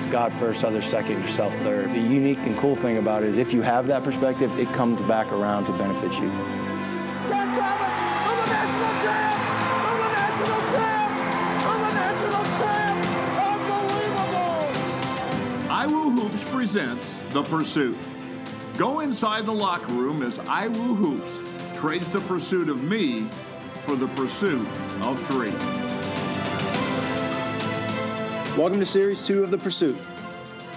it's God first, others second, yourself third. The unique and cool thing about it is if you have that perspective, it comes back around to benefit you. IWU Hoops presents The Pursuit. Go inside the locker room as IWU Hoops trades the pursuit of me for the pursuit of three. Welcome to Series 2 of The Pursuit.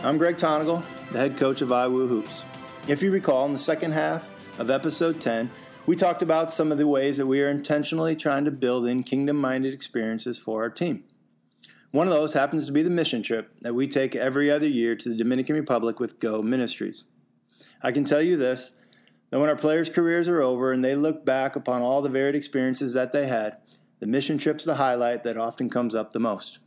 I'm Greg Tonagel, the head coach of IWU Hoops. If you recall, in the second half of episode 10, we talked about some of the ways that we are intentionally trying to build in kingdom minded experiences for our team. One of those happens to be the mission trip that we take every other year to the Dominican Republic with Go Ministries. I can tell you this that when our players' careers are over and they look back upon all the varied experiences that they had, the mission trip's the highlight that often comes up the most.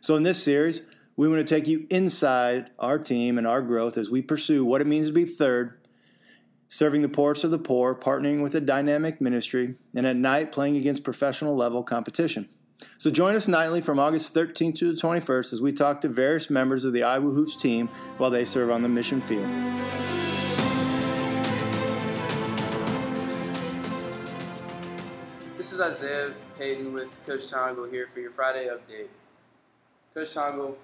So, in this series, we want to take you inside our team and our growth as we pursue what it means to be third, serving the poorest of the poor, partnering with a dynamic ministry, and at night playing against professional level competition. So join us nightly from August 13th to the 21st as we talk to various members of the IWU Hoops team while they serve on the mission field. This is Isaiah Payton with Coach Tonagel here for your Friday update. Coach Tonagel,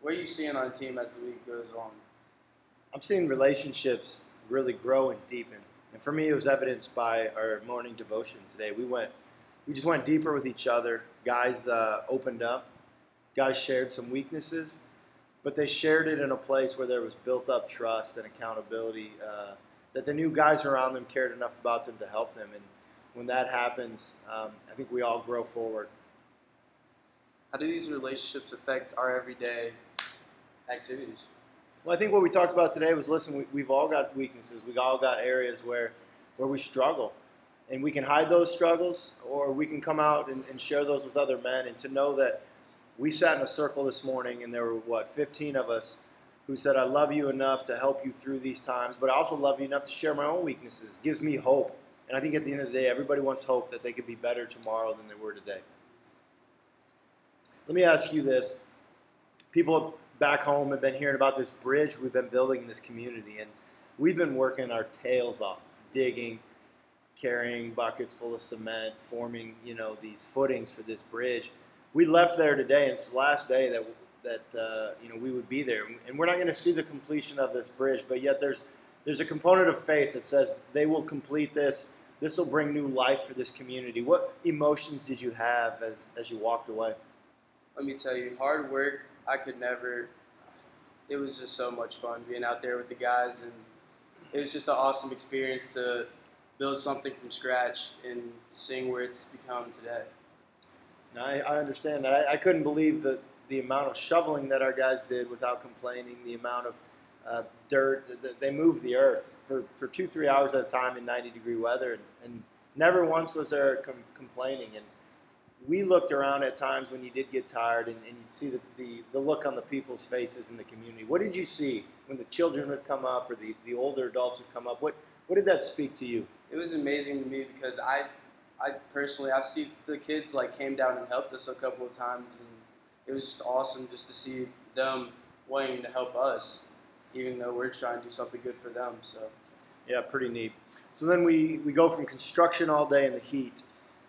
what are you seeing on the team as the week goes on? I'm seeing relationships really grow and deepen. And for me, it was evidenced by our morning devotion today. We went, we just went deeper with each other. Guys uh, opened up. Guys shared some weaknesses, but they shared it in a place where there was built up trust and accountability. Uh, that the new guys around them cared enough about them to help them. And when that happens, um, I think we all grow forward. How do these relationships affect our everyday activities? Well, I think what we talked about today was listen, we, have all got weaknesses. We've all got areas where, where we struggle. And we can hide those struggles or we can come out and, and share those with other men. And to know that we sat in a circle this morning and there were, what, 15 of us who said, I love you enough to help you through these times, but I also love you enough to share my own weaknesses. gives me hope. And I think at the end of the day, everybody wants hope that they could be better tomorrow than they were today. Let me ask you this. People back home have been hearing about this bridge we've been building in this community, and we've been working our tails off, digging, carrying buckets full of cement, forming, you know, these footings for this bridge. We left there today, and it's the last day that that uh, you know we would be there, and we're not going to see the completion of this bridge, but yet there's there's a component of faith that says they will complete this. This will bring new life for this community. What emotions did you have as as you walked away? Let me tell you, hard work. I could never. It was just so much fun being out there with the guys, and it was just an awesome experience to build something from scratch and seeing where it's become today. Now, I, I understand that. I, I, couldn't believe the, the amount of shoveling that our guys did without complaining, the amount of uh, dirt. They moved the earth for, for two, three hours at a time in 90 degree weather, and, and never once was there com- complaining. And we looked around at times when you did get tired and, and you'd see the, the, the, look on the people's faces in the community. What did you see when the children would come up or the, the older adults would come up? What, what did that speak to you? It was amazing to me because I, I personally, I've seen the kids like came down and helped us a couple of times, and it was just awesome just to see them wanting to help us, even though we're trying to do something good for them. So, yeah, pretty neat. So then we, we go from construction all day in the heat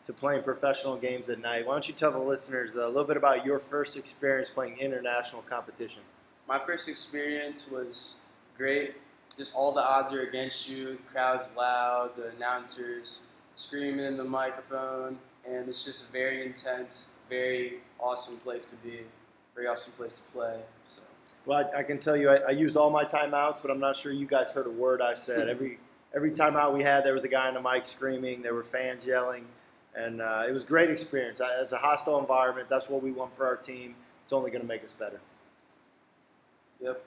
to playing professional games at night. Why don't you tell the listeners a little bit about your first experience playing international competition? My first experience was great. Just all the odds are against you. The crowd's loud. The announcers screaming in the microphone, and it's just a very intense, very awesome place to be. Very awesome place to play. So. Well, I, I can tell you, I, I, used all my timeouts, but I'm not sure you guys heard a word I said. every every timeout we had, there was a guy on the mic screaming. There were fans yelling and uh, it was a great experience. As a hostile environment, that's what we want for our team. It's only going to make us better. Yep.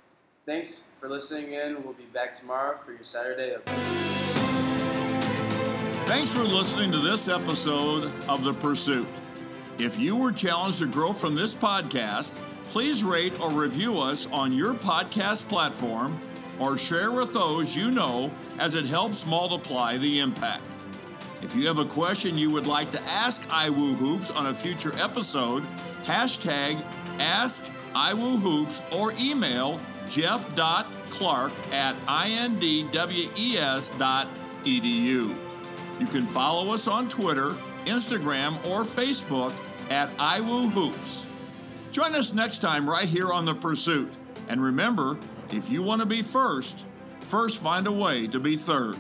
Thanks for listening in. We'll be back tomorrow for your Saturday. Thanks for listening to this episode of The Pursuit. If you were challenged to grow from this podcast, please rate or review us on your podcast platform or share with those you know as it helps multiply the impact. If you have a question you would like to ask IWU Hoops on a future episode, hashtag ask iWooHoops or email jeff.clark at indwes.edu. You can follow us on Twitter, Instagram, or Facebook at iWooHoops. Join us next time right here on The Pursuit. And remember, if you want to be first, first find a way to be third.